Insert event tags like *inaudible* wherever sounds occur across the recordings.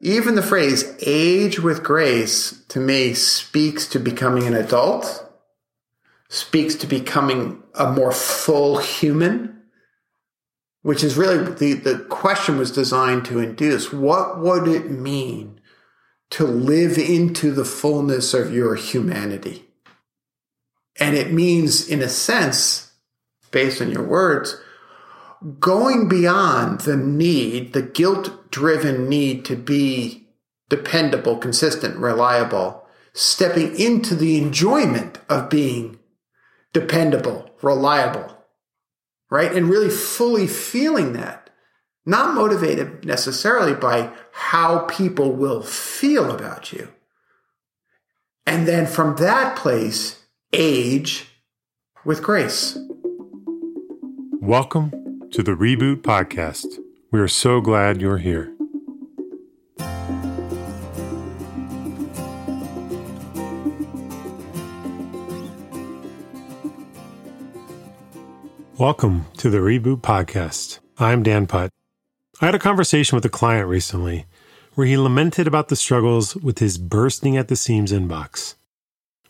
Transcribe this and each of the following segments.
even the phrase age with grace to me speaks to becoming an adult, speaks to becoming a more full human, which is really the, the question was designed to induce. What would it mean to live into the fullness of your humanity? And it means, in a sense, based on your words, going beyond the need, the guilt driven need to be dependable, consistent, reliable, stepping into the enjoyment of being dependable, reliable, right? And really fully feeling that, not motivated necessarily by how people will feel about you. And then from that place, age with grace. Welcome to the Reboot Podcast. We are so glad you're here. Welcome to the Reboot Podcast. I'm Dan Putt. I had a conversation with a client recently where he lamented about the struggles with his bursting at the seams inbox.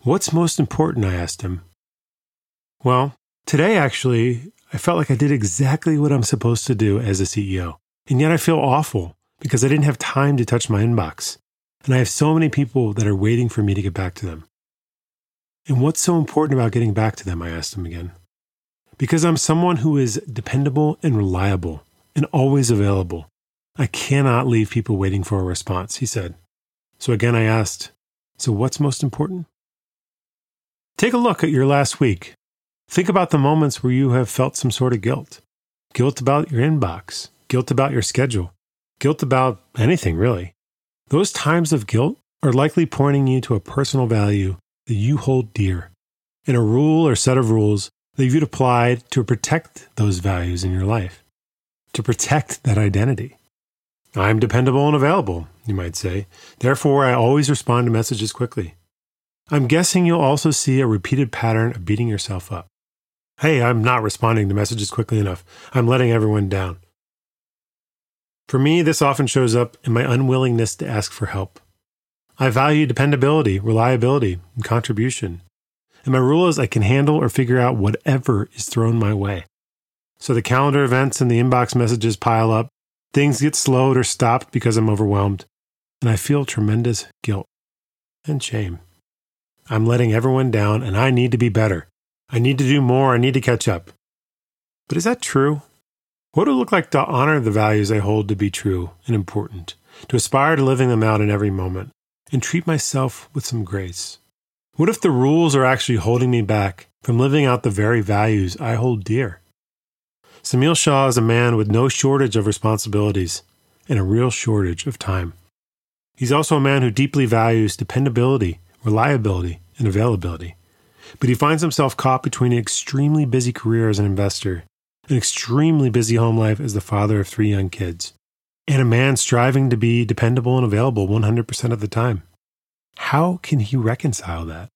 What's most important? I asked him. Well, today actually, I felt like I did exactly what I'm supposed to do as a CEO. And yet I feel awful because I didn't have time to touch my inbox. And I have so many people that are waiting for me to get back to them. And what's so important about getting back to them? I asked him again. Because I'm someone who is dependable and reliable and always available. I cannot leave people waiting for a response, he said. So again, I asked, So what's most important? Take a look at your last week Think about the moments where you have felt some sort of guilt guilt about your inbox, guilt about your schedule, guilt about anything really. Those times of guilt are likely pointing you to a personal value that you hold dear and a rule or set of rules that you'd applied to protect those values in your life, to protect that identity. I'm dependable and available, you might say. Therefore, I always respond to messages quickly. I'm guessing you'll also see a repeated pattern of beating yourself up. Hey, I'm not responding to messages quickly enough. I'm letting everyone down. For me, this often shows up in my unwillingness to ask for help. I value dependability, reliability, and contribution. And my rule is I can handle or figure out whatever is thrown my way. So the calendar events and the inbox messages pile up, things get slowed or stopped because I'm overwhelmed, and I feel tremendous guilt and shame. I'm letting everyone down, and I need to be better. I need to do more. I need to catch up. But is that true? What would it look like to honor the values I hold to be true and important, to aspire to living them out in every moment, and treat myself with some grace? What if the rules are actually holding me back from living out the very values I hold dear? Semil Shah is a man with no shortage of responsibilities and a real shortage of time. He's also a man who deeply values dependability, reliability, and availability but he finds himself caught between an extremely busy career as an investor, an extremely busy home life as the father of three young kids, and a man striving to be dependable and available 100% of the time. How can he reconcile that?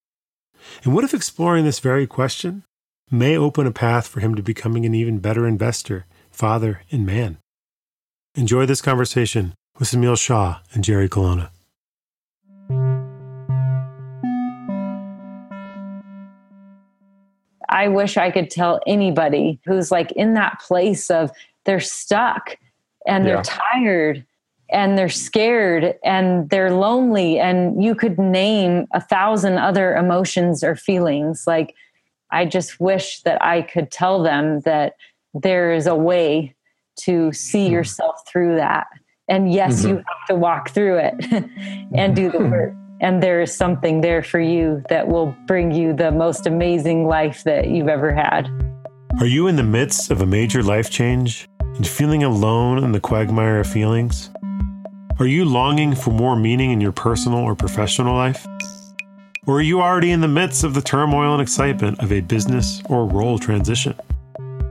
And what if exploring this very question may open a path for him to becoming an even better investor, father, and man? Enjoy this conversation with Semil Shah and Jerry Colonna. I wish I could tell anybody who's like in that place of they're stuck and they're yeah. tired and they're scared and they're lonely and you could name a thousand other emotions or feelings like i just wish that i could tell them that there is a way to see mm-hmm. yourself through that and yes mm-hmm. you have to walk through it *laughs* and do the work and there is something there for you that will bring you the most amazing life that you've ever had. Are you in the midst of a major life change and feeling alone in the quagmire of feelings? Are you longing for more meaning in your personal or professional life? Or are you already in the midst of the turmoil and excitement of a business or role transition?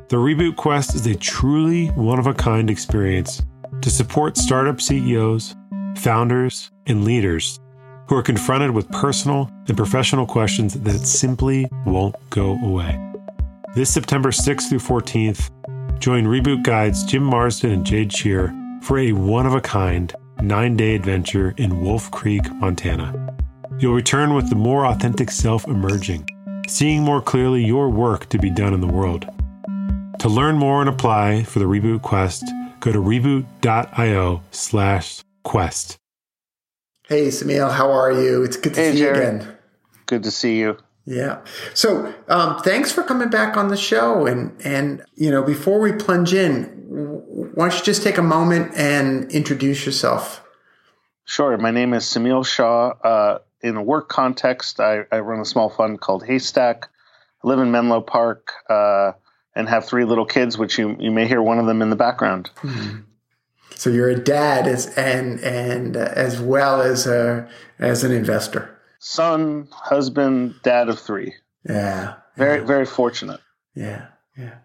The Reboot Quest is a truly one of a kind experience to support startup CEOs, founders, and leaders who are confronted with personal and professional questions that simply won't go away. This September 6th through 14th, join Reboot Guides Jim Marsden and Jade Shear for a one of a kind nine day adventure in Wolf Creek, Montana. You'll return with the more authentic self emerging, seeing more clearly your work to be done in the world. To learn more and apply for the Reboot Quest, go to reboot.io slash quest. Hey, Semil, how are you? It's good to hey, see Jerry. you again. Good to see you. Yeah. So, um, thanks for coming back on the show. And, and, you know, before we plunge in, why don't you just take a moment and introduce yourself? Sure. My name is Semil Shah. Uh, in a work context, I, I, run a small fund called Haystack. I live in Menlo Park uh, and have three little kids, which you, you may hear one of them in the background. Mm-hmm. So you're a dad as, and and uh, as well as a as an investor. Son, husband, dad of three. Yeah. Very yeah. very fortunate. Yeah. Yeah.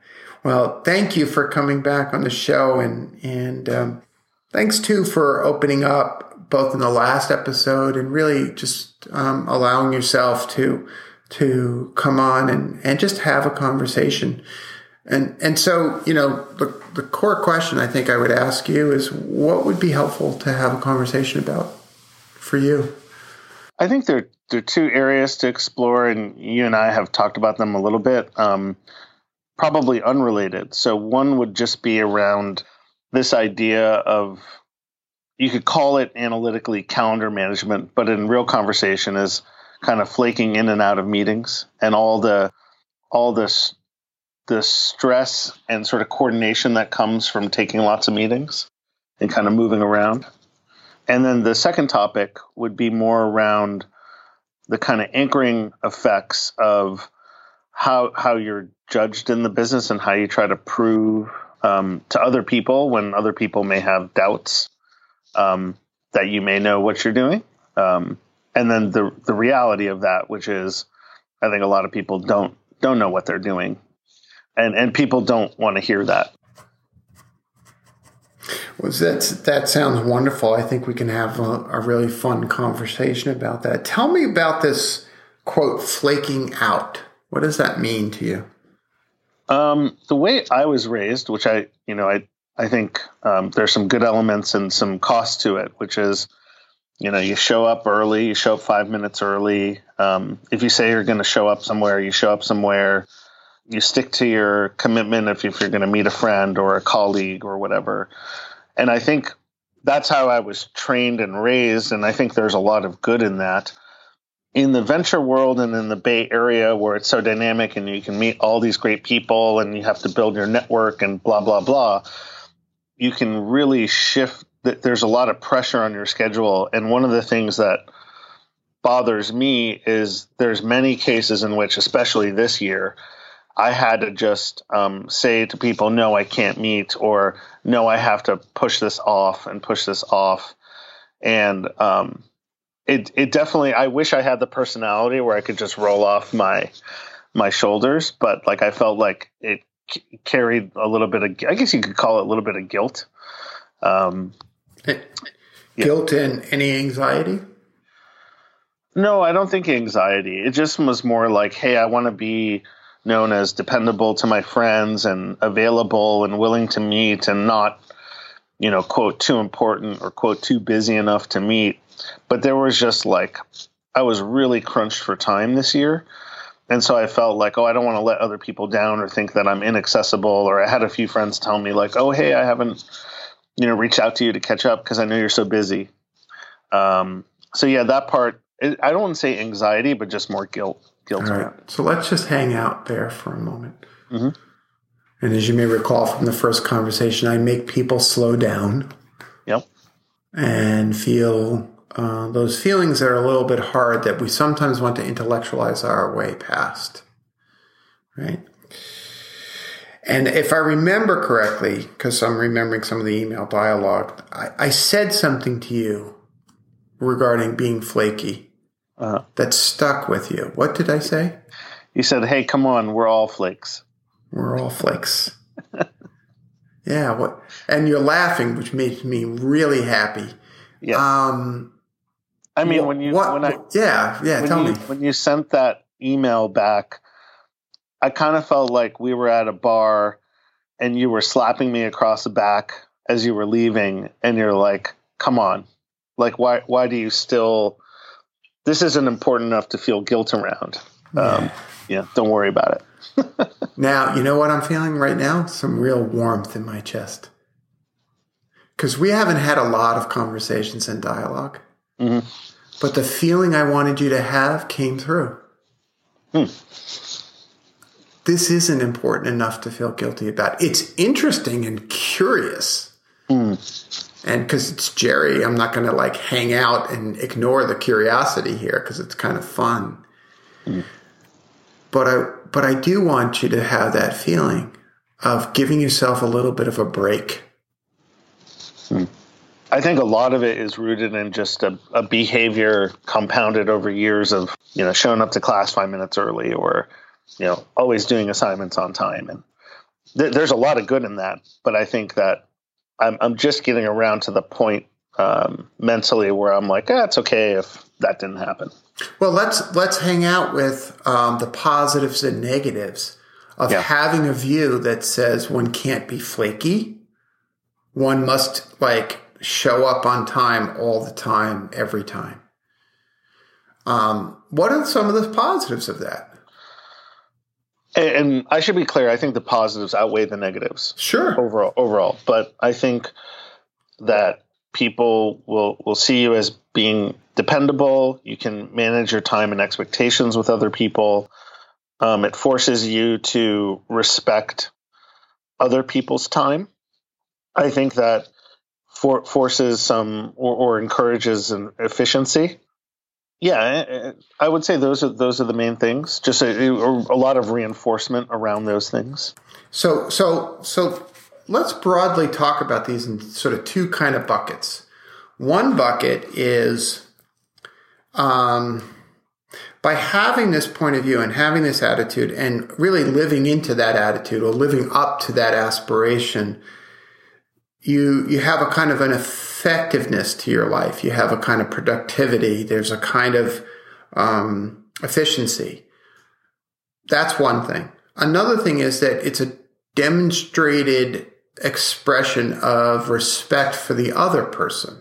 Well, thank you for coming back on the show, and and um, thanks too for opening up both in the last episode and really just um, allowing yourself to to come on and and just have a conversation. And and so you know the the core question I think I would ask you is what would be helpful to have a conversation about for you. I think there there are two areas to explore, and you and I have talked about them a little bit. Um, probably unrelated. So one would just be around this idea of you could call it analytically calendar management, but in real conversation is kind of flaking in and out of meetings and all the all this the stress and sort of coordination that comes from taking lots of meetings and kind of moving around. And then the second topic would be more around the kind of anchoring effects of how how you're judged in the business and how you try to prove um, to other people when other people may have doubts um, that you may know what you're doing. Um, and then the the reality of that, which is, I think a lot of people don't don't know what they're doing and and people don't want to hear that. Well, that's that sounds wonderful. I think we can have a, a, really fun conversation about that. Tell me about this quote flaking out. What does that mean to you? Um, the way I was raised, which I you know I I think um, there's some good elements and some cost to it, which is you know you show up early, you show up five minutes early. Um, if you say you're going to show up somewhere, you show up somewhere you stick to your commitment if, if you're going to meet a friend or a colleague or whatever. And I think that's how I was trained and raised. And I think there's a lot of good in that. In the venture world and in the Bay Area where it's so dynamic and you can meet all these great people and you have to build your network and blah, blah, blah, you can really shift. There's a lot of pressure on your schedule. And one of the things that bothers me is there's many cases in which, especially this year, I had to just um, say to people, no, I can't meet, or no, I have to push this off and push this off. And um, it it definitely, I wish I had the personality where I could just roll off my my shoulders, but like I felt like it c- carried a little bit of, I guess you could call it a little bit of guilt. Um, guilt yeah. and any anxiety? No, I don't think anxiety. It just was more like, hey, I want to be known as dependable to my friends and available and willing to meet and not, you know, quote, too important or quote, too busy enough to meet. But there was just like, I was really crunched for time this year. And so I felt like, oh, I don't want to let other people down or think that I'm inaccessible. Or I had a few friends tell me, like, oh, hey, I haven't, you know, reached out to you to catch up because I know you're so busy. Um, so, yeah, that part, I don't want to say anxiety, but just more guilt guilt. All right. So let's just hang out there for a moment. Mm-hmm. And as you may recall from the first conversation, I make people slow down. Yep. And feel uh, those feelings that are a little bit hard that we sometimes want to intellectualize our way past. Right. And if I remember correctly, because I'm remembering some of the email dialogue, I, I said something to you regarding being flaky uh, that stuck with you. What did I say? You said, "Hey, come on, we're all flakes." We're all flakes. *laughs* yeah. What? And you're laughing, which makes me really happy. Yeah. Um, I mean, when you what, when I yeah yeah tell you, me when you sent that email back, I kind of felt like we were at a bar, and you were slapping me across the back as you were leaving, and you're like, come on, like why why do you still? This isn't important enough to feel guilt around. Um, yeah, don't worry about it. *laughs* now you know what I'm feeling right now. Some real warmth in my chest because we haven't had a lot of conversations and dialog mm-hmm. But the feeling I wanted you to have came through. Hmm. This isn't important enough to feel guilty about. It's interesting and curious. Hmm. And because it's Jerry, I'm not going to like hang out and ignore the curiosity here because it's kind of fun. Hmm. But I, but I do want you to have that feeling of giving yourself a little bit of a break Hmm. I think a lot of it is rooted in just a, a, behavior compounded over years of you know showing up to class five minutes early or you know always doing assignments on time and th- there's a lot of good in that but I think that I'm, I'm just getting around to the point um, mentally where I'm like ah, it's okay if that didn't happen. Well, let's let's hang out with um, the positives and negatives of yeah. having a view that says one can't be flaky one must like show up on time all the time, every time. Um, what are some of the positives of that? And I should be clear. I think the positives outweigh the negatives. Sure. Overall, overall, but I think that people will will see you as being dependable. You can manage your time and expectations with other people. Um, it forces you to respect other people's time I think that for, forces some or, or, encourages an efficiency. Yeah, I would say those are those are the main things. Just a, a lot of reinforcement around those things. So, so, so let's broadly talk about these in sort of two kind of buckets. One bucket is um, by having this point of view and having this attitude and really living into that attitude or living up to that aspiration you you have a kind of an effectiveness to your life. You have a kind of productivity. There's a kind of um, efficiency. That's one thing. Another thing is that it's a demonstrated expression of respect for the other person.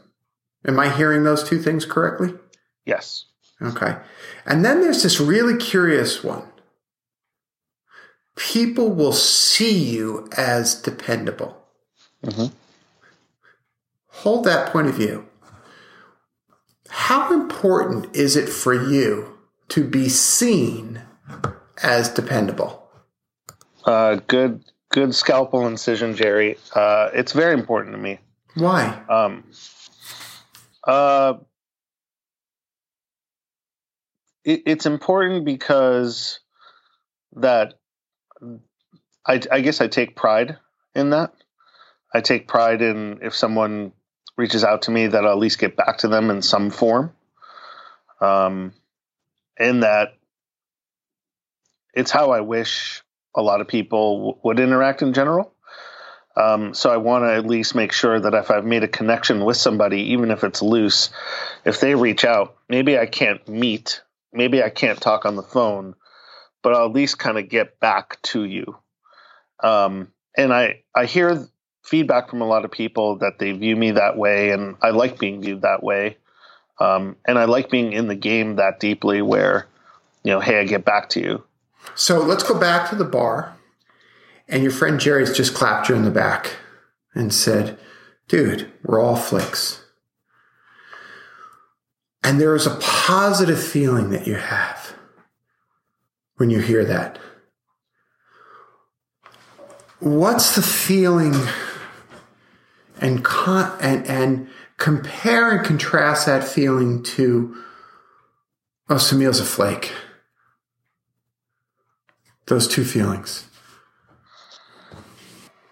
Am I hearing those two things correctly? Yes. Okay. And then there's this really curious one. People will see you as dependable. Mm-hmm hold that point of view. How important is it for you to be seen as dependable? Uh, good, good scalpel incision, Jerry. Uh, it's very important to me. Why? Um, uh, it, it's important because that I, I guess I take pride in that. I take pride in if someone reaches out to me, that I'll at least get back to them in some form. Um, in that it's how I wish a lot of people w- would interact in general. Um, so I want to at least make sure that if I've made a connection with somebody, even if it's loose, if they reach out, maybe I can't meet, maybe I can't talk on the phone, but I'll at least kind of get back to you. Um, and I I hear feedback from a lot of people that they view me that way, and I like being viewed that way. Um, and I like being in the game that deeply where, you know, hey, I get back to you. So let's go back to the bar. And your friend Jerry's just clapped you in the back and said, dude, we're all flicks. And there is a positive feeling that you have when you hear that. What's the feeling and con- and and compare and contrast that feeling to oh Semil's a flake. Those two feelings.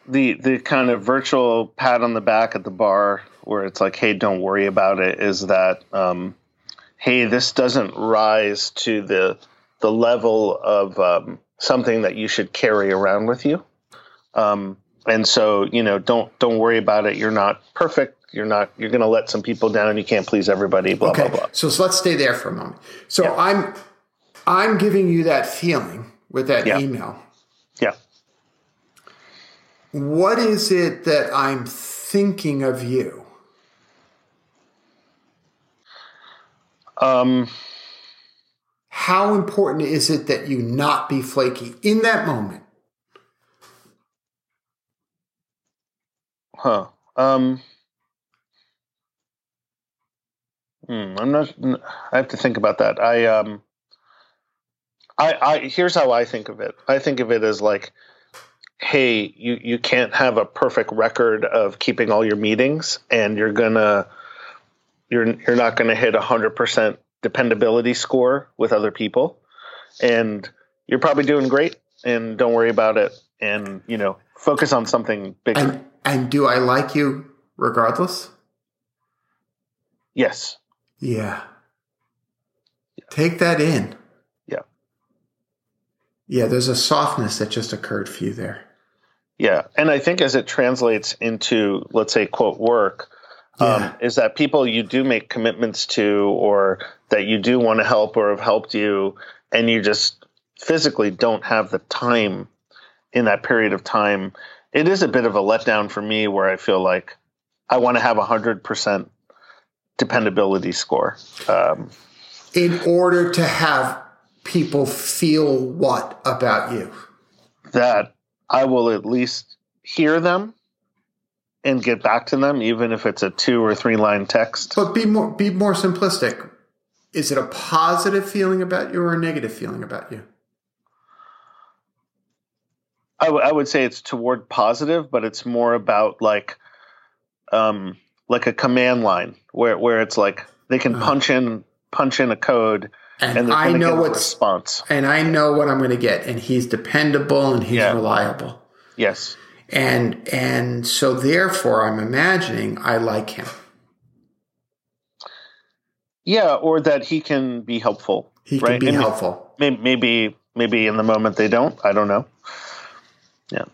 The the kind of virtual pat on the back at the bar where it's like, hey, don't worry about it, is that um, hey, this doesn't rise to the the level of um, something that you should carry around with you. Um, and so you know don't don't worry about it you're not perfect you're not you're going to let some people down and you can't please everybody blah okay. blah blah so, so let's stay there for a moment so yeah. i'm i'm giving you that feeling with that yeah. email yeah what is it that i'm thinking of you Um, How important is it that you not be flaky in that moment? Huh. Um, hmm, I'm not. I have to think about that. I um. I, I here's how I think of it. I think of it as like, hey, you you can't have a perfect record of keeping all your meetings, and you're gonna you're you're not gonna hit a hundred percent dependability score with other people, and you're probably doing great. And don't worry about it. And you know, focus on something bigger. And do I like you regardless? yes. Yeah. Take that in. Yeah. Yeah, there's a softness that just occurred for you there. Yeah, and I think as it translates into, let's say, quote work, um, is that people you do make commitments to, or that you do want to help or have helped you, and you just physically don't have the time in that period of time. It is a bit of a letdown for me, where I feel like I want to have a hundred percent dependability score. Um, In order to have people feel what about you? that I will at least hear them and get back to them, even if it's a two or three line text. But be more be more simplistic. Is it a positive feeling about you or a negative feeling about you? I, w- I would say it's toward positive, but it's more about like, um, like a command line where where it's like they can punch in punch in a code And, and I know what's response. and I know what I'm going to get, and he's dependable and he's Yeah. reliable, Yes, and and so therefore I'm imagining I like him. yeah, or that he can be helpful. He can right? be And helpful. Maybe, maybe maybe in the moment they don't. I don't know. Yeah.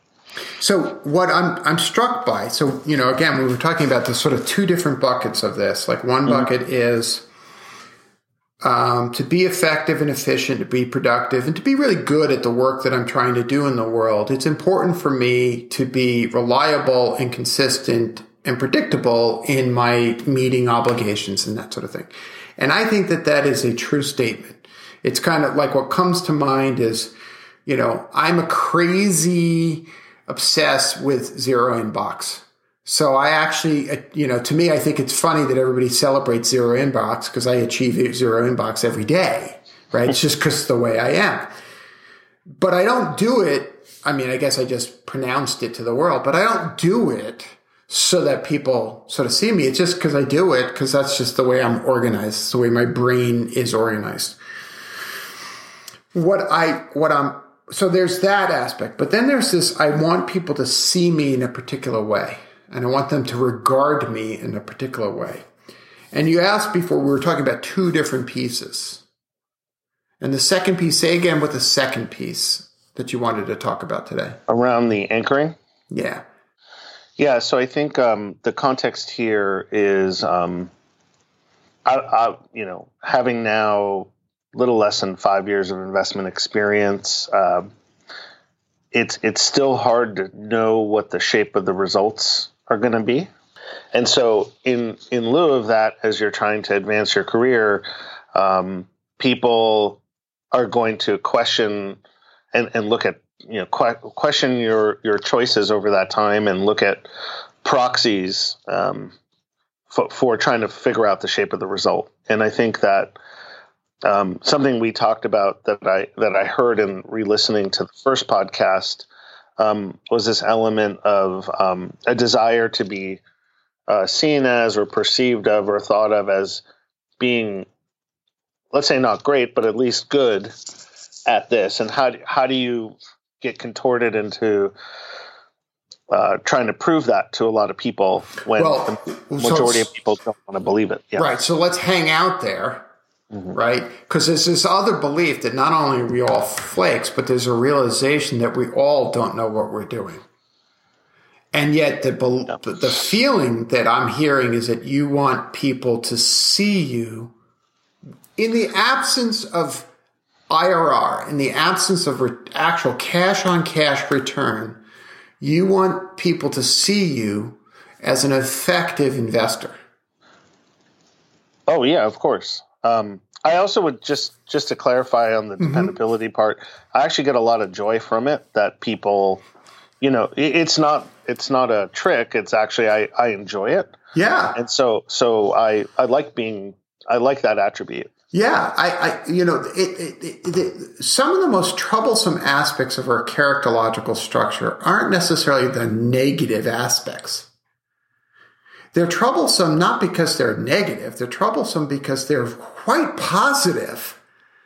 So what I'm I'm struck by, so you know, again, we were talking about the sort of two different buckets of this. Like one bucket is um, to be effective and efficient, to be productive, and to be really good at the work that I'm trying to do in the world. It's important for me to be reliable and consistent and predictable in my meeting obligations and that sort of thing. And I think that that is a true statement. It's kind of like what comes to mind is, you know, I'm a crazy obsessed with zero inbox. So I actually, uh, you know, to me, I think it's funny that everybody celebrates zero inbox because I achieve zero inbox every day, right? It's just because the way I am. But I don't do it. I mean, I guess I just pronounced it to the world, but I don't do it so that people sort of see me. It's just because I do it because that's just the way I'm organized. It's the way my brain is organized. What I, what I'm, so there's that aspect, but then there's this, I want people to see me in a particular way and I want them to regard me in a particular way. And you asked before, we were talking about two different pieces. And the second piece, say again what the second piece that you wanted to talk about today. Around the anchoring. Yeah. Yeah, so I think um, the context here is, um, I, I, you know, having now little less than five years of investment experience, uh, it's it's still hard to know what the shape of the results are going to be, and so in in lieu of that, as you're trying to advance your career, um, people are going to question and, and look at you know que- question your your choices over that time and look at proxies um, for, for trying to figure out the shape of the result. And I think that um, something we talked about that I that I heard in re-listening to the first podcast um, was this element of um, a desire to be uh, seen as or perceived of or thought of as being, let's say, not great, but at least good at this. And how how do you get contorted into uh, trying to prove that to a lot of people when Well, the so- majority of people don't want to believe it? Yeah. Right. So let's hang out there. Mm-hmm. Right. Because there's this other belief that not only are we all flakes, but there's a realization that we all don't know what we're doing. And yet the, the the feeling that I'm hearing is that you want people to see you in the absence of IRR, in the absence of re- actual cash on cash return, you want people to see you as an effective investor. Oh yeah, of course. Um, I also would just just to clarify on the mm-hmm. dependability part. I actually get a lot of joy from it. That people, you know, it, it's not it's not a trick. It's actually I I enjoy it. Yeah. And so so I I like being I like that attribute. Yeah, I, I you know, it, it, it, some of the most troublesome aspects of our characterological structure aren't necessarily the negative aspects. They're troublesome not because they're negative, they're troublesome because they're quite positive,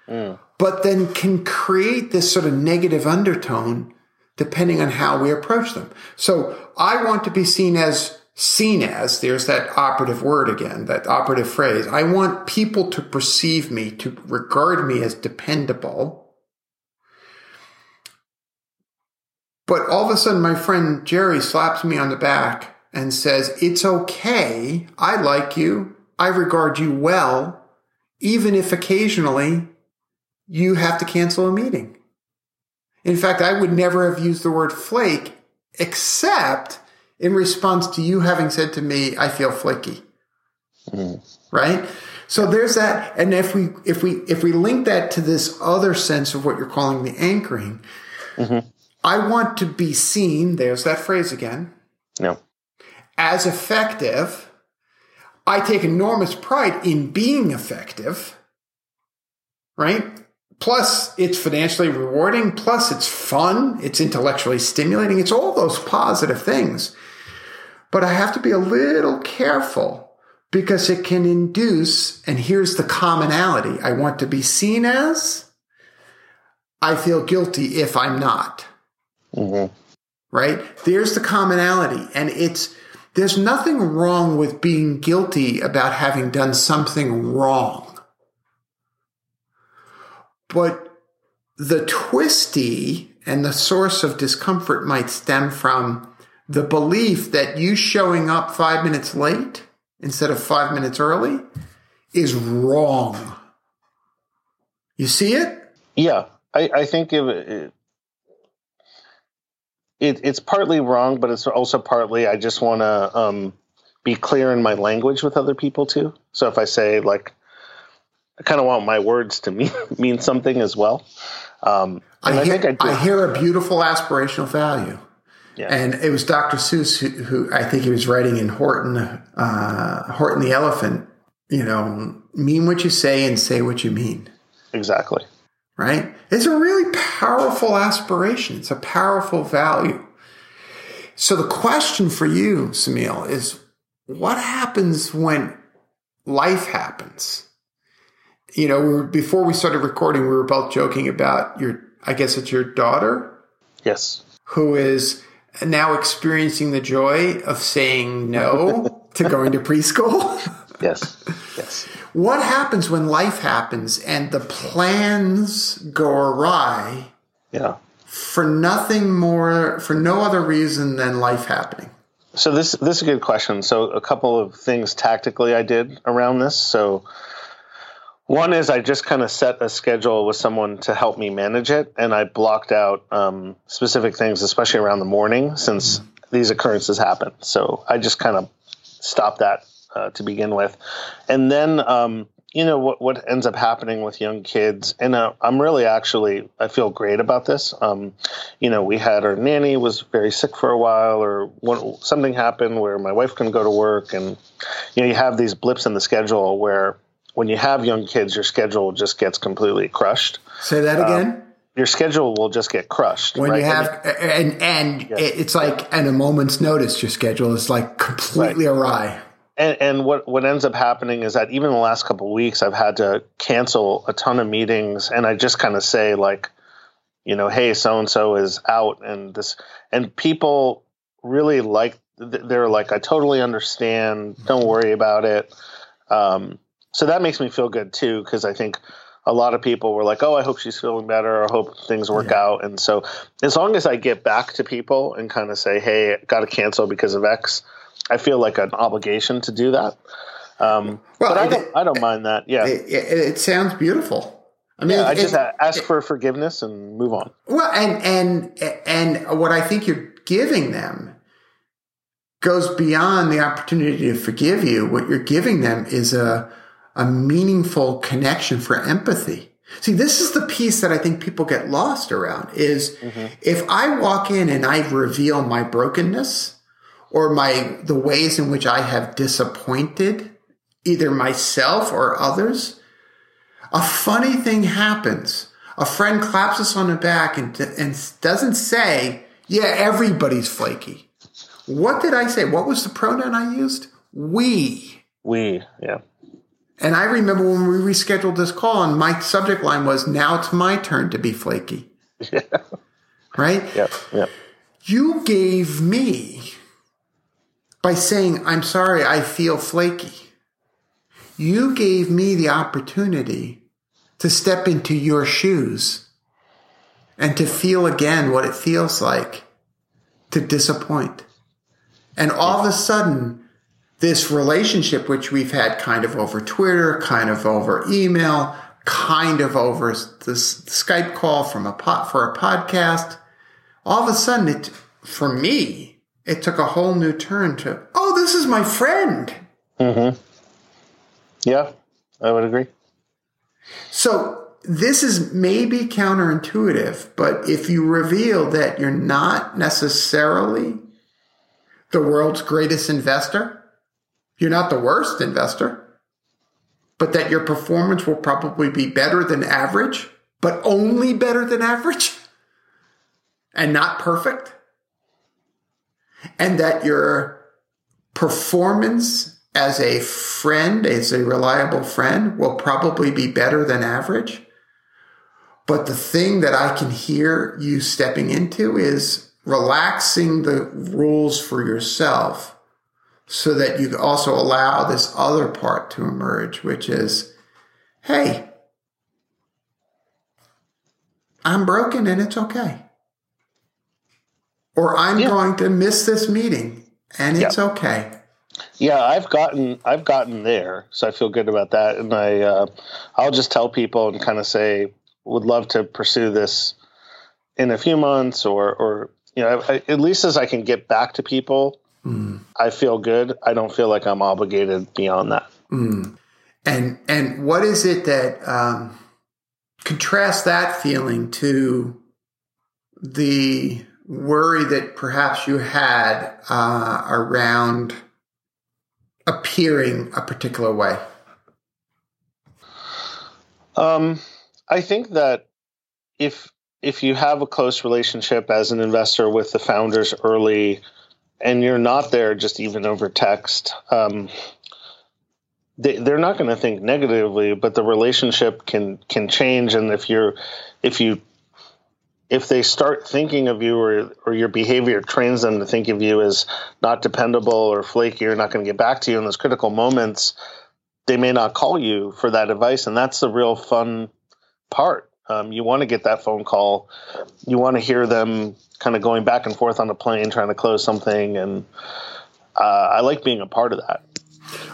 mm. but then can create this sort of negative undertone depending on how we approach them. So I want to be seen as seen as, there's that operative word again, that operative phrase. I want people to perceive me, to regard me as dependable. But all of a sudden, my friend Jerry slaps me on the back and says, It's okay. I like you. I regard you well, even if occasionally you have to cancel a meeting. In fact, I would never have used the word flake except in response to you having said to me, I feel flaky. Mm. Right? So there's that. And if we, if we, if we link that to this other sense of what you're calling the anchoring, mm-hmm. I want to be seen. There's that phrase again. Yeah as effective. I take enormous pride in being effective, right? Plus, it's financially rewarding. Plus, it's fun. It's intellectually stimulating. It's all those positive things. But I have to be a little careful because it can induce, and here's the commonality I want to be seen as. I feel guilty if I'm not. Mm-hmm. Right? There's the commonality. And it's, there's nothing wrong with being guilty about having done something wrong. But the twisty and the source of discomfort might stem from the belief that you showing up five minutes late instead of five minutes early is wrong. You see it? Yeah, I, I think it, it, it's partly wrong, but it's also partly I just want to um, be clear in my language with other people too. So if I say like, I kind of want my words to *laughs* mean mean something as well. Um, I, hear, I, I, I, hear a beautiful aspirational value. Yeah. And it was Dr. Seuss who, who, I think he was writing in Horton, uh, Horton the Elephant. You know, mean what you say and say what you mean. Exactly right? It's a really powerful aspiration. It's a powerful value. So the question for you, Semil, is what happens when life happens? You know, before we started recording, we were both joking about your, I guess it's your daughter? Yes. Who is now experiencing the joy of saying no *laughs* to going to preschool? *laughs* yes. Yes. What happens when life happens and the plans go awry? Yeah. For nothing more, for no other reason than life happening. So this this is a good question. So a couple of things tactically I did around this. So one is I just kind of set a schedule with someone to help me manage it, and I blocked out um, specific things, especially around the morning, since these occurrences happen. So I just kind of stopped that uh, to begin with, and then um, you know what what ends up happening with young kids, and uh, I'm really actually I feel great about this. Um, you know, we had our nanny was very sick for a while, or one, something happened where my wife couldn't go to work, and you know you have these blips in the schedule where when you have young kids, your schedule just gets completely crushed. Say that again. Um, your schedule will just get crushed when right? you have and and it's like at a moment's notice your schedule is like completely right. awry and, and what, what ends up happening is that even the last couple of weeks, I've had to cancel a ton of meetings, and I just kind of say like, you know, hey, so and so is out, and this, and people really like. They're like, I totally understand. Don't worry about it. Um, so that makes me feel good too, because I think a lot of people were like, "Oh, I hope she's feeling better. I hope things work yeah. out." And so, as long as I get back to people and kind of say, "Hey, got to cancel because of X," I feel like an obligation to do that. Um, well, but I don't, I don't mind that. Yeah, it, it, it sounds beautiful. I mean, yeah, I just ask for forgiveness and move on. Well, and and and what I think you're giving them goes beyond the opportunity to forgive you. What you're giving them is a a meaningful connection for empathy. See, this is the piece that I think people get lost around is mm-hmm. if I walk in and I reveal my brokenness or my, the ways in which I have disappointed either myself or others, a funny thing happens. A friend claps us on the back and, and doesn't say, yeah, everybody's flaky. What did I say? What was the pronoun I used? We. We, yeah. And I remember when we rescheduled this call, and my subject line was, Now it's my turn to be flaky. *laughs* Yeah. Right? Yep. Yep. You gave me, by saying, I'm sorry, I feel flaky, you gave me the opportunity to step into your shoes and to feel again what it feels like to disappoint. And all of a sudden, this relationship, which we've had kind of over Twitter, kind of over email, kind of over this Skype call from a pot for a podcast, all of a sudden it, for me, it took a whole new turn to, oh, this is my friend. Mm-hmm. Yeah, I would agree. So this is maybe counterintuitive, but if you reveal that you're not necessarily the world's greatest investor, you're not the worst investor, but that your performance will probably be better than average, but only better than average and not perfect. And that your performance as a friend, as a reliable friend, will probably be better than average. But the thing that I can hear you stepping into is relaxing the rules for yourself so that you can also allow this other part to emerge, which is, hey, I'm broken and it's okay. Or I'm yeah. going to miss this meeting and it's yeah. okay. Yeah, I've gotten I've gotten there, so I feel good about that. And I uh, I'll just tell people and kind of say would love to pursue this in a few months, or or you know I, at least as I can get back to people Mm. I feel good. I don't feel like I'm obligated beyond that. Mm. And and what is it that um, contrast that feeling to the worry that perhaps you had uh, around appearing a particular way? Um, I think that if if you have a close relationship as an investor with the founders early and you're not there just even over text, um, they, they're not going to think negatively, but the relationship can can change. And if you're if you if they start thinking of you or or your behavior trains them to think of you as not dependable or flaky or not going to get back to you in those critical moments, they may not call you for that advice, and that's the real fun part. Um, you want to get that phone call. You want to hear them kind of going back and forth on the plane trying to close something, and uh, I like being a part of that.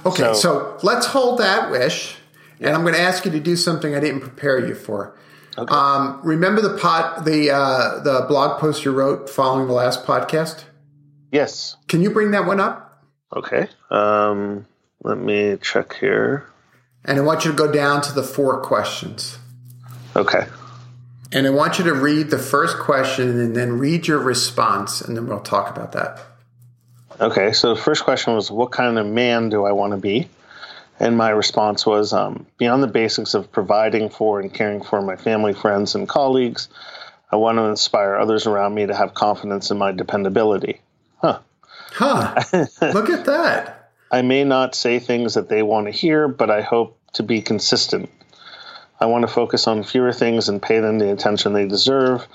Okay, so, so, let's hold that wish, and I'm going to ask you to do something I didn't prepare you for. Okay. Um, remember the pot, the uh, the blog post you wrote following the last podcast? Yes. Can you bring that one up? Okay. Um, let me check here. And I want you to go down to the four questions. Okay. And I want you to read the first question and then read your response, and then we'll talk about that. Okay, so the first question was, What kind of man do I want to be? And my response was, um, Beyond the basics of providing for and caring for my family, friends, and colleagues, I want to inspire others around me to have confidence in my dependability. Huh. Huh. *laughs* Look at that. I may not say things that they want to hear, but I hope to be consistent I want to focus on fewer things and pay them the attention they deserve.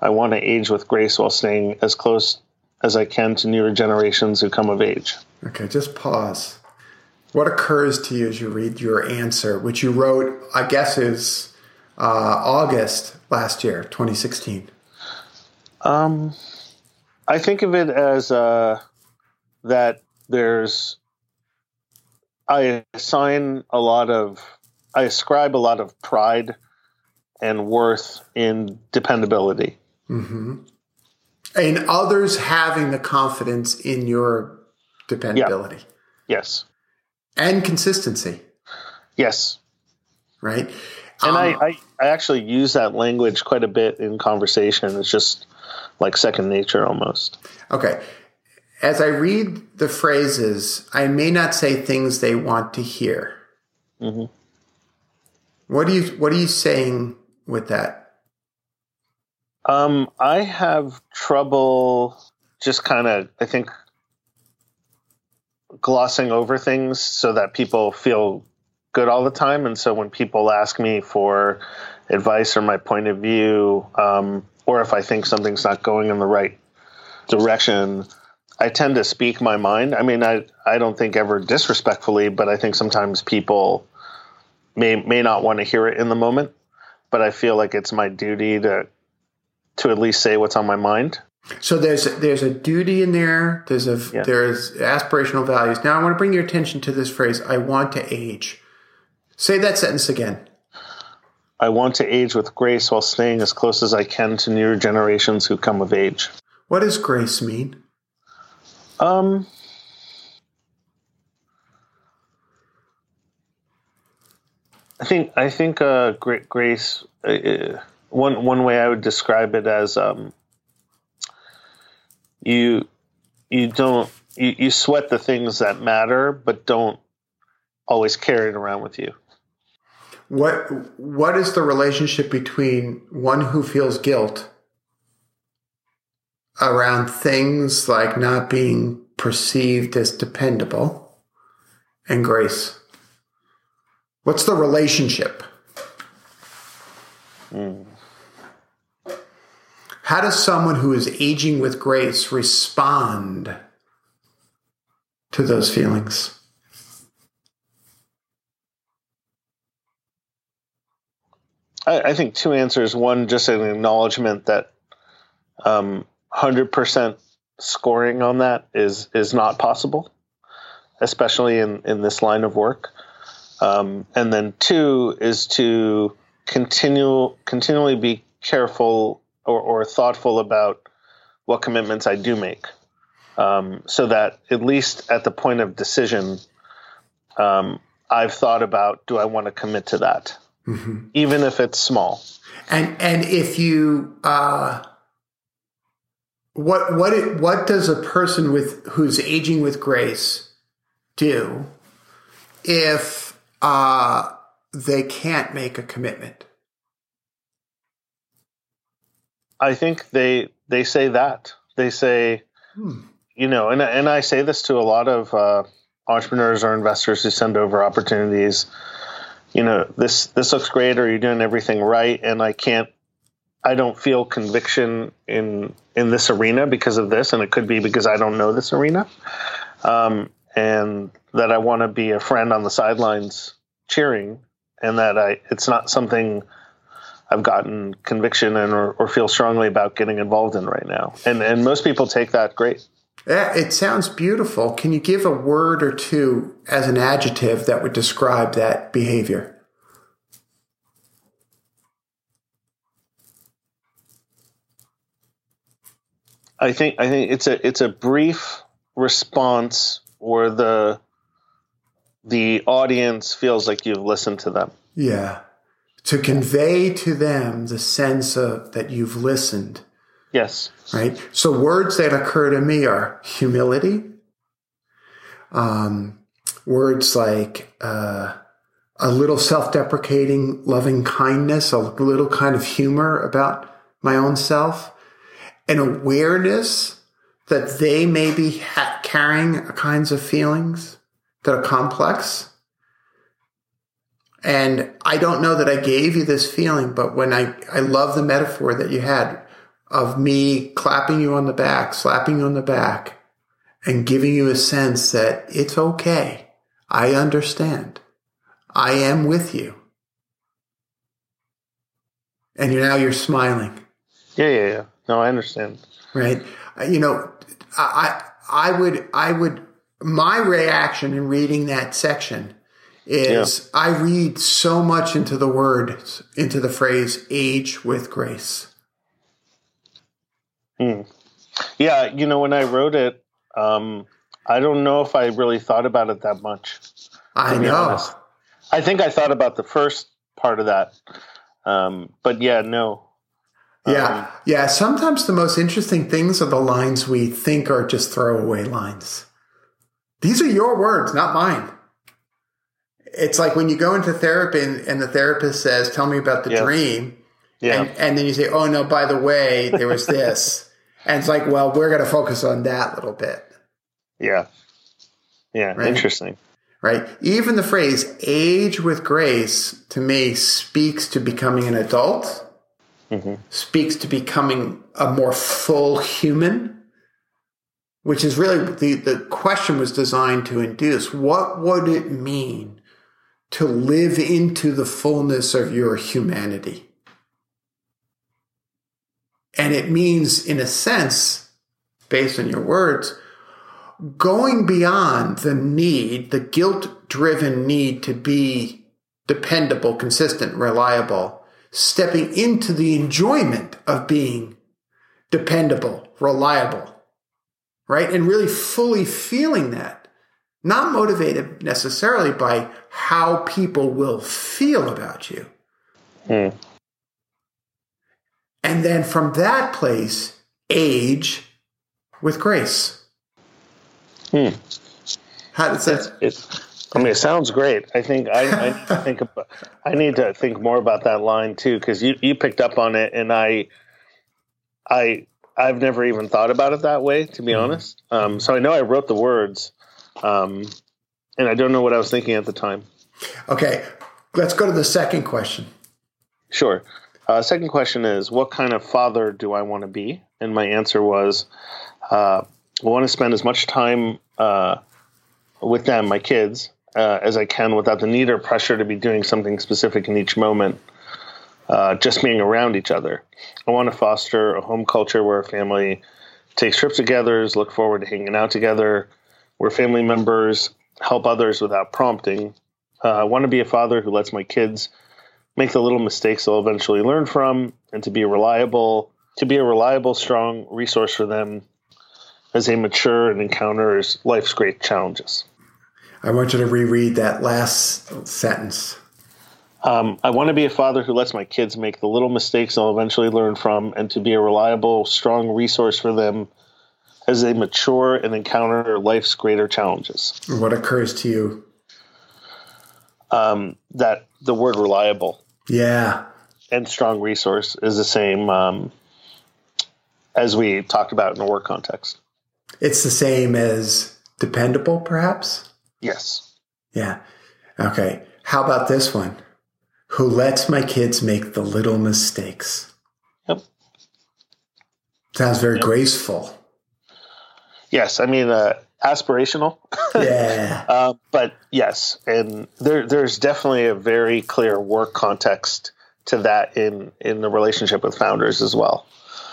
I want to age with grace while staying as close as I can to newer generations who come of age. Okay, just pause. What occurs to you as you read your answer, which you wrote, I guess, is uh, August last year, 2016? Um, I think of it as uh, that there's, I assign a lot of I ascribe a lot of pride and worth in dependability. Mm-hmm. And others having the confidence in your dependability. Yeah. Yes. And consistency. Yes. Right. And um, I, I, I actually use that language quite a bit in conversation. It's just like second nature almost. Okay. As I read the phrases, I may not say things they want to hear. Mm-hmm. What are you What are you saying with that? Um, I have trouble just kind of. I think glossing over things so that people feel good all the time. And so when people ask me for advice or my point of view, um, or if I think something's not going in the right direction, I tend to speak my mind. I mean, I I don't think ever disrespectfully, but I think sometimes people may may not want to hear it in the moment. But I feel like it's my duty to to at least say what's on my mind. So there's there's a duty in there. There's a yeah. there's aspirational values. Now I want to bring your attention to this phrase. I want to age. Say that sentence again. I want to age with grace while staying as close as I can to newer generations who come of age. What does grace mean? Um, I think I think uh, grace. Uh, uh, one one way I would describe it as um, you you don't you, you sweat the things that matter, but don't always carry it around with you. What what is the relationship between one who feels guilt around things like not being perceived as dependable and grace? What's the relationship? How does someone who is aging with grace respond to those feelings? I, I think two answers. One, just an acknowledgement that um, 100% scoring on that is is not possible, especially in, in this line of work. Um, and then two is to continue continually be careful or, or thoughtful about what commitments I do make, um, so that at least at the point of decision, um, I've thought about do I want to commit to that mm-hmm. even if it's small. And and if you uh, what what it, what does a person with who's aging with grace do if uh, they can't make a commitment? I think they they say that. They say, hmm. you know, and and I say this to a lot of uh, entrepreneurs or investors who send over opportunities. You know this this looks great or you're doing everything right and i can't i don't feel conviction in in this arena because of this and it could be because i don't know this arena. Um, and that i want to be a friend on the sidelines cheering and that i it's not something I've gotten conviction and or, or feel strongly about getting involved in right now. And and most people take that great. Yeah, it sounds beautiful. Can you give a word or two as an adjective that would describe that behavior? I think I think it's a it's a brief response where the the audience feels like you've listened to them. Yeah. To convey to them the sense of that you've listened Yes. Right. So words that occur to me are humility. Um, words like uh, a little self-deprecating, loving kindness, a little kind of humor about my own self, an awareness that they may be ha- carrying kinds of feelings that are complex. And I don't know that I gave you this feeling, but when I, I love the metaphor that you had of me clapping you on the back, slapping you on the back, and giving you a sense that it's okay. I understand. I am with you. And you now you're smiling. Yeah, yeah, yeah. No, I understand. Right. Uh, you know, I I would I would my reaction in reading that section is yeah. I read so much into the words, into the phrase age with grace. Hmm. Yeah, you know, when I wrote it, um, I don't know if I really thought about it that much. I know. Honest. I think I thought about the first part of that, um, but yeah, no. Yeah, Um, yeah. Sometimes the most interesting things are the lines we think are just throwaway lines. These are your words, not mine. It's like when you go into therapy and, and the therapist says, "Tell me about the Yeah. dream," yeah, and, and then you say, "Oh no, by the way, there was this," *laughs* and it's like, "Well, we're going to focus on that little bit." yeah, yeah. Right. Interesting. right? Even the phrase age with grace to me speaks to becoming an adult, Mhm. speaks to becoming a more full human, which is really the, the question was designed to induce. What would it mean to live into the fullness of your humanity? And it means, in a sense, based on your words, going beyond the need, the guilt driven need to be dependable, consistent, reliable, stepping into the enjoyment of being dependable, reliable, right? And really fully feeling that, not motivated necessarily by how people will feel about you. Hmm. And then from that place, age with grace. Hmm. How does that? It's, I mean, it sounds great. I think I, I need to think about, I need to think more about that line too because you, you picked up on it, and I, I, I've never even thought about it that way, to be honest. Um, so I know I wrote the words, um, and I don't know what I was thinking at the time. Okay, let's go to the second question. Sure. Uh, second question is, what kind of father do I want to be? And my answer was, uh, I want to spend as much time uh, with them, my kids, uh, as I can without the need or pressure to be doing something specific in each moment. Uh, just being around each other. I want to foster a home culture where a family takes trips together, look forward to hanging out together, where family members help others without prompting. Uh, I want to be a father who lets my kids make the little mistakes they'll eventually learn from, and to be a reliable, to be a reliable, strong resource for them as they mature and encounters life's great challenges. I want you to reread that last sentence. Um, I want to be a father who lets my kids make the little mistakes they'll eventually learn from, and to be a reliable, strong resource for them as they mature and encounter life's greater challenges. What occurs to you? Um, that the word reliable Yeah, and strong resource is the same um, as we talked about in a work context. it's the same as dependable, perhaps. Yes. Yeah. Okay. How about this one? Who lets my kids make the little mistakes? Yep. Sounds very graceful. Yes. I mean, uh, aspirational. *laughs* Yeah. Uh, but yes, and there, there's definitely a very clear work context to that in in the relationship with founders as well.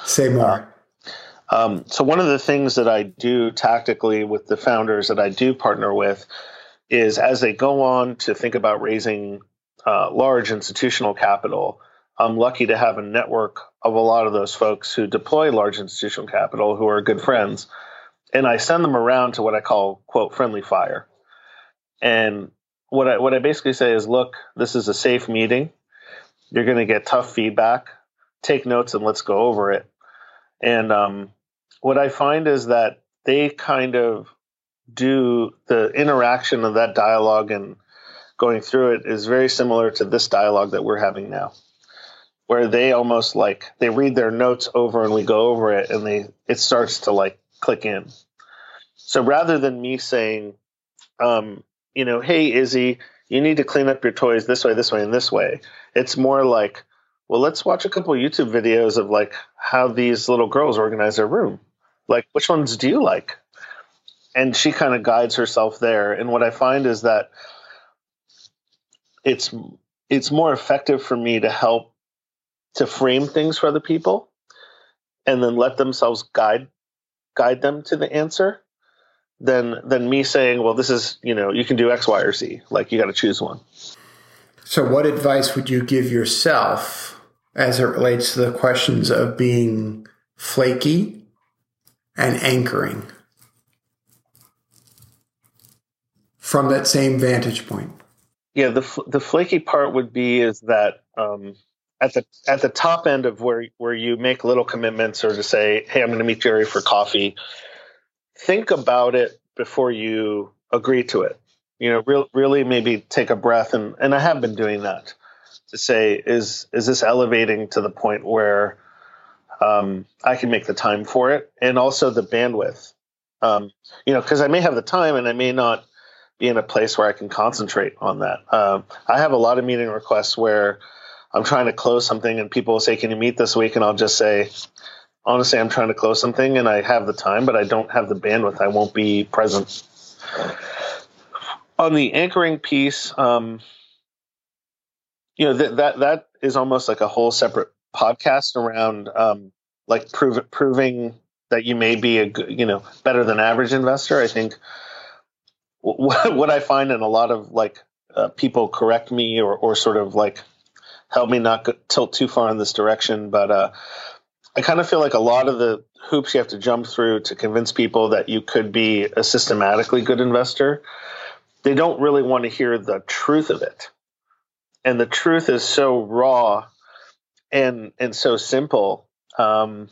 Say more. Um, so one of the things that I do tactically with the founders that I do partner with is as they go on to think about raising uh, large institutional capital. I'm lucky to have a network of a lot of those folks who deploy large institutional capital who are good friends, and I send them around to what I call quote friendly fire. And what I what I basically say is, look, this is a safe meeting. You're going to get tough feedback. Take notes and let's go over it. And um, what I find is that they kind of do the interaction of that dialogue and going through it is very similar to this dialogue that we're having now where they almost like they read their notes over and we go over it and they it starts to like click in. So rather than me saying um, you know hey izzy you need to clean up your toys this way this way and this way it's more like well let's watch a couple youtube videos of like how these little girls organize their room. Like which ones do you like? And she kind of guides herself there. And what i find is that it's it's more effective for me to help to frame things for other people and then let themselves guide guide them to the answer than than me saying well this is you know you can do x y or z like you got to choose one So, what advice would you give yourself as it relates to the questions of being flaky and anchoring from that same vantage point? Yeah, the the flaky part would be is that um, at the at the top end of where where you make little commitments or to say, "Hey, I'm going to meet Jerry for coffee." Think about it before you agree to it. You know, re- really maybe take a breath and and I have been doing that to say, is is this elevating to the point where um, I can make the time for it and also the bandwidth. Um, you know, because I may have the time and I may not be in a place where I can concentrate on that. Um, I have a lot of meeting requests where I'm trying to close something and people will say, Can you meet this week? And I'll just say, Honestly, I'm trying to close something and I have the time, but I don't have the bandwidth. I won't be present. On the anchoring piece, um, you know, that, that, that is almost like a whole separate podcast around um, like prove, proving that you may be a you know, better than average investor. I think what, *laughs* what I find in a lot of like uh, people correct me or, or sort of like help me not go, tilt too far in this direction. But uh, I kind of feel like a lot of the hoops you have to jump through to convince people that you could be a systematically good investor, they don't really want to hear the truth of it. And the truth is so raw and and so simple. Um,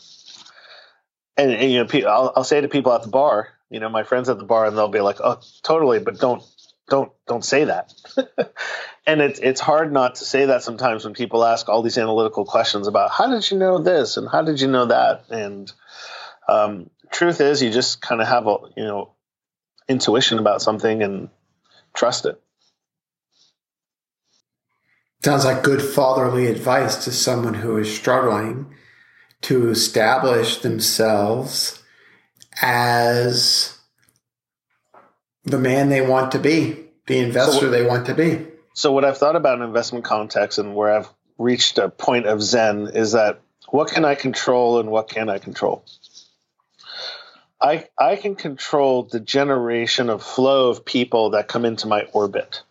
and, and you know, I'll, I'll say to people at the bar, you know, my friends at the bar, and they'll be like, "Oh, totally," but don't don't don't say that. *laughs* and it's it's hard not to say that sometimes when people ask all these analytical questions about how did you know this? And how did you know that? And um, truth is you just kind of have a you know intuition about something and trust it. Sounds like good fatherly advice to someone who is struggling to establish themselves as the man they want to be, the investor so, they want to be. So, what I've thought about in investment context and where I've reached a point of zen is that what can I control and what can I control? I, I can control the generation of flow of people that come into my orbit,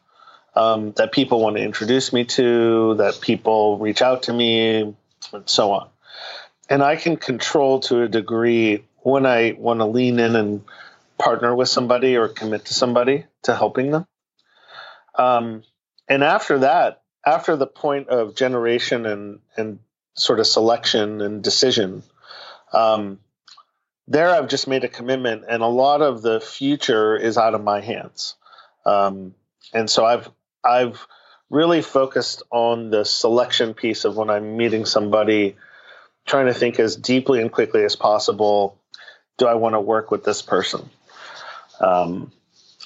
um, that people want to introduce me to, that people reach out to me, and so on. And I can control to a degree when I want to lean in and partner with somebody or commit to somebody to helping them. Um, and after that, after the point of generation and and sort of selection and decision, um, there I've just made a commitment, and a lot of the future is out of my hands. Um, and so I've I've really focused on the selection piece of when I'm meeting somebody, trying to think as deeply and quickly as possible. Do I want to work with this person? Um,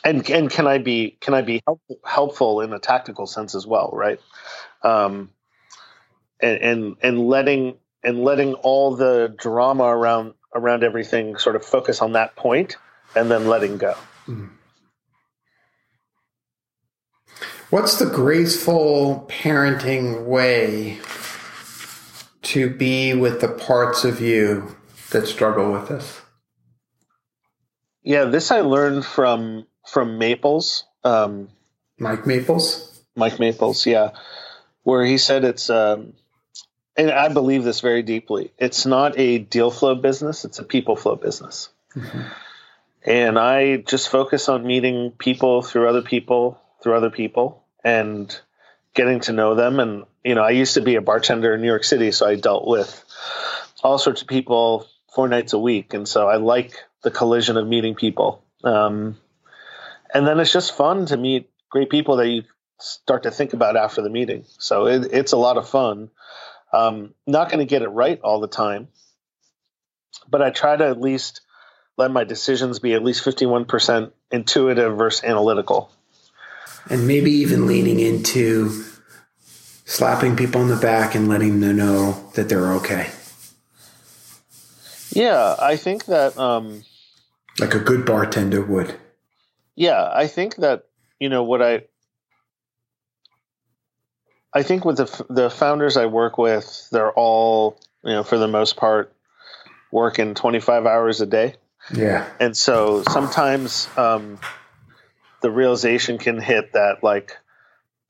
and and can I be can I be help, helpful in a tactical sense as well, right? Um, and, and and letting and letting all the drama around around everything sort of focus on that point, and then letting go. Mm-hmm. What's the graceful parenting way to be with the parts of you that struggle with this? Yeah, this I learned from from Maples. Um, Mike Maples. Mike Maples, yeah, where he said it's, um, and I believe this very deeply. It's not a deal flow business; it's a people flow business. Mm-hmm. And I just focus on meeting people through other people, through other people, and getting to know them. And you know, I used to be a bartender in New York City, so I dealt with all sorts of people four nights a week, and so I like the collision of meeting people. Um, and then it's just fun to meet great people that you start to think about after the meeting. So it, it's a lot of fun. Um, not going to get it right all the time, but I try to at least let my decisions be at least 51% intuitive versus analytical. And maybe even leaning into slapping people on the back and letting them know that they're okay. Yeah, I think that um, like a good bartender would. Yeah, I think that you know what I I think with the the founders I work with, they're all you know for the most part working 25 hours a day. Yeah. And so sometimes um, the realization can hit that like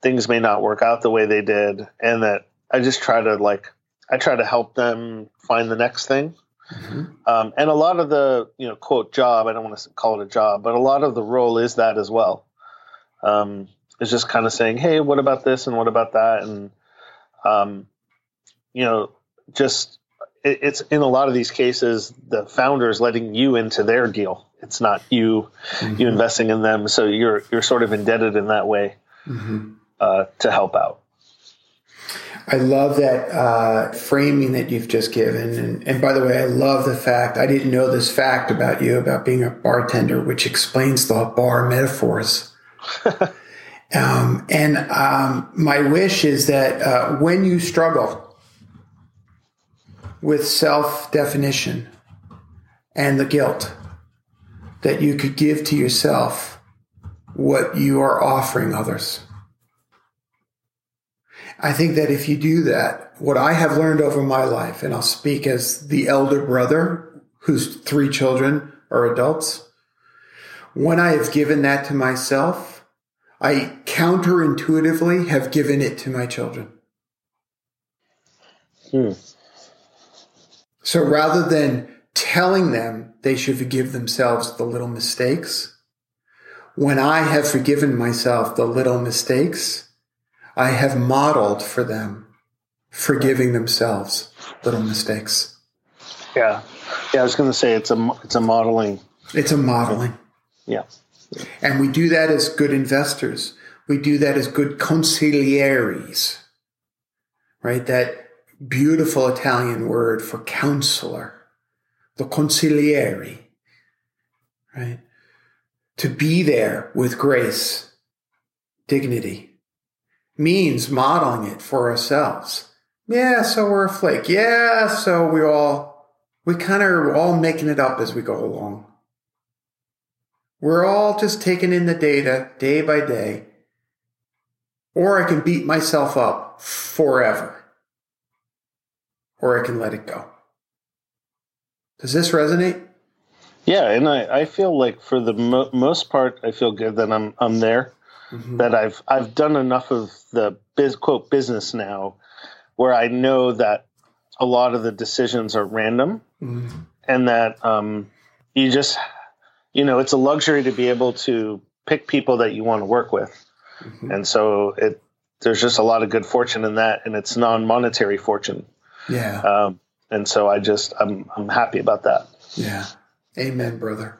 things may not work out the way they did, and that I just try to like I try to help them find the next thing. Mm-hmm. Um, and a lot of the, you know, quote job, I don't want to call it a job, but a lot of the role is that as well. Um, is just kind of saying, "Hey, what about this and what about that?" And um, you know, just it, it's in a lot of these cases the founder is letting you into their deal. It's not you mm-hmm. you investing in them, so you're you're sort of indebted in that way mm-hmm. uh, to help out. I love that uh, framing that you've just given. And, and, by the way, I love the fact I didn't know this fact about you about being a bartender, which explains the bar metaphors. *laughs* um, and um, my wish is that uh, when you struggle with self definition and the guilt, that you could give to yourself what you are offering others. I think that if you do that, what I have learned over my life, and I'll speak as the elder brother whose three children are adults, when I have given that to myself, I counterintuitively have given it to my children. Hmm. So rather than telling them they should forgive themselves the little mistakes, when I have forgiven myself the little mistakes, I have modeled for them forgiving themselves little mistakes. Yeah. Yeah, I was going to say it's a it's a modeling. It's a modeling. Yeah. And we do that as good investors. We do that as good consiglieres. Right? That beautiful Italian word for counselor. The consigliere. Right? To be there with grace, dignity, means modeling it for ourselves. Yeah, so we're a flake. Yeah, so we all, we kind of are all making it up as we go along. We're all just taking in the data day by day. Or I can beat myself up forever. Or I can let it go. Does this resonate? Yeah, and I, I feel like for the mo- most part, I feel good that I'm I'm there mm-hmm. that I've I've done enough of the biz, quote business now where I know that a lot of the decisions are random mm-hmm. and that um, you just you know it's a luxury to be able to pick people that you want to work with mm-hmm. and so it there's just a lot of good fortune in that and it's non-monetary fortune yeah um, and so I just I'm I'm happy about that yeah amen brother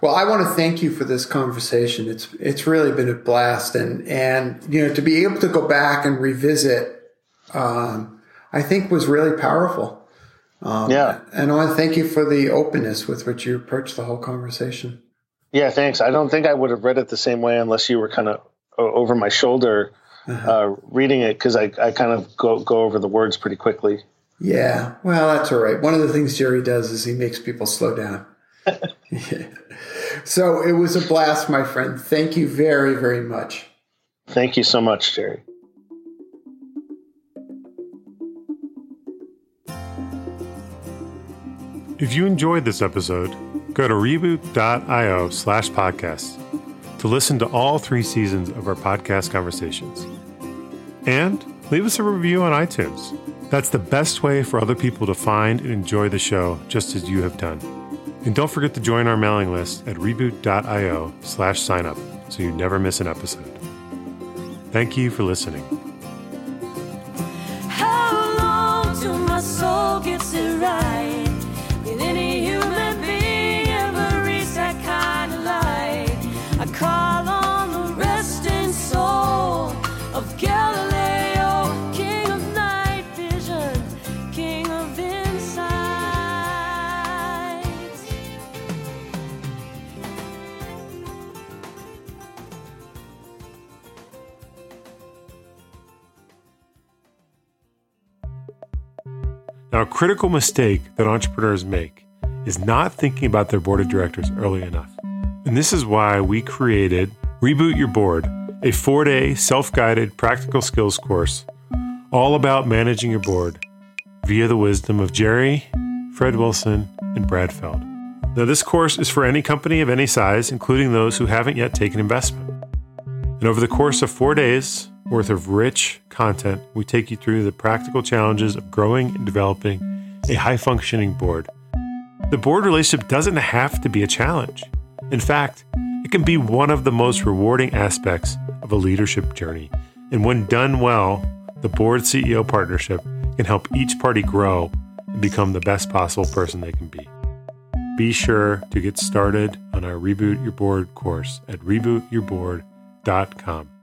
well, I want to thank you for this conversation. It's it's really been a blast, and and you know to be able to go back and revisit, um, I think was really powerful. Um, yeah, and I want to thank you for the openness with which you approached the whole conversation. Yeah, thanks. I don't think I would have read it the same way unless you were kind of over my shoulder uh-huh. uh, reading it because I, I kind of go go over the words pretty quickly. Yeah, well, that's all right. One of the things Jerry does is he makes people slow down. *laughs* yeah. *laughs* So it was a blast, my friend. Thank you very, very much. Thank you so much, Jerry. If you enjoyed this episode, go to reboot.io slash podcast to listen to all three seasons of our podcast conversations. And leave us a review on iTunes. That's the best way for other people to find and enjoy the show just as you have done. And don't forget to join our mailing list at reboot.io slash signup so you never miss an episode. Thank you for listening. How long till my soul gets it right? Now, a critical mistake that entrepreneurs make is not thinking about their board of directors early enough. And this is why we created Reboot Your Board, a four day self guided practical skills course all about managing your board via the wisdom of Jerry, Fred Wilson, and Brad Feld. Now, this course is for any company of any size, including those who haven't yet taken investment. And over the course of four days, worth of rich content, we take you through the practical challenges of growing and developing a high functioning board. The board relationship doesn't have to be a challenge. In fact, it can be one of the most rewarding aspects of a leadership journey. And when done well, the board CEO partnership can help each party grow and become the best possible person they can be. Be sure to get started on our Reboot Your Board course at rebootyourboard.com.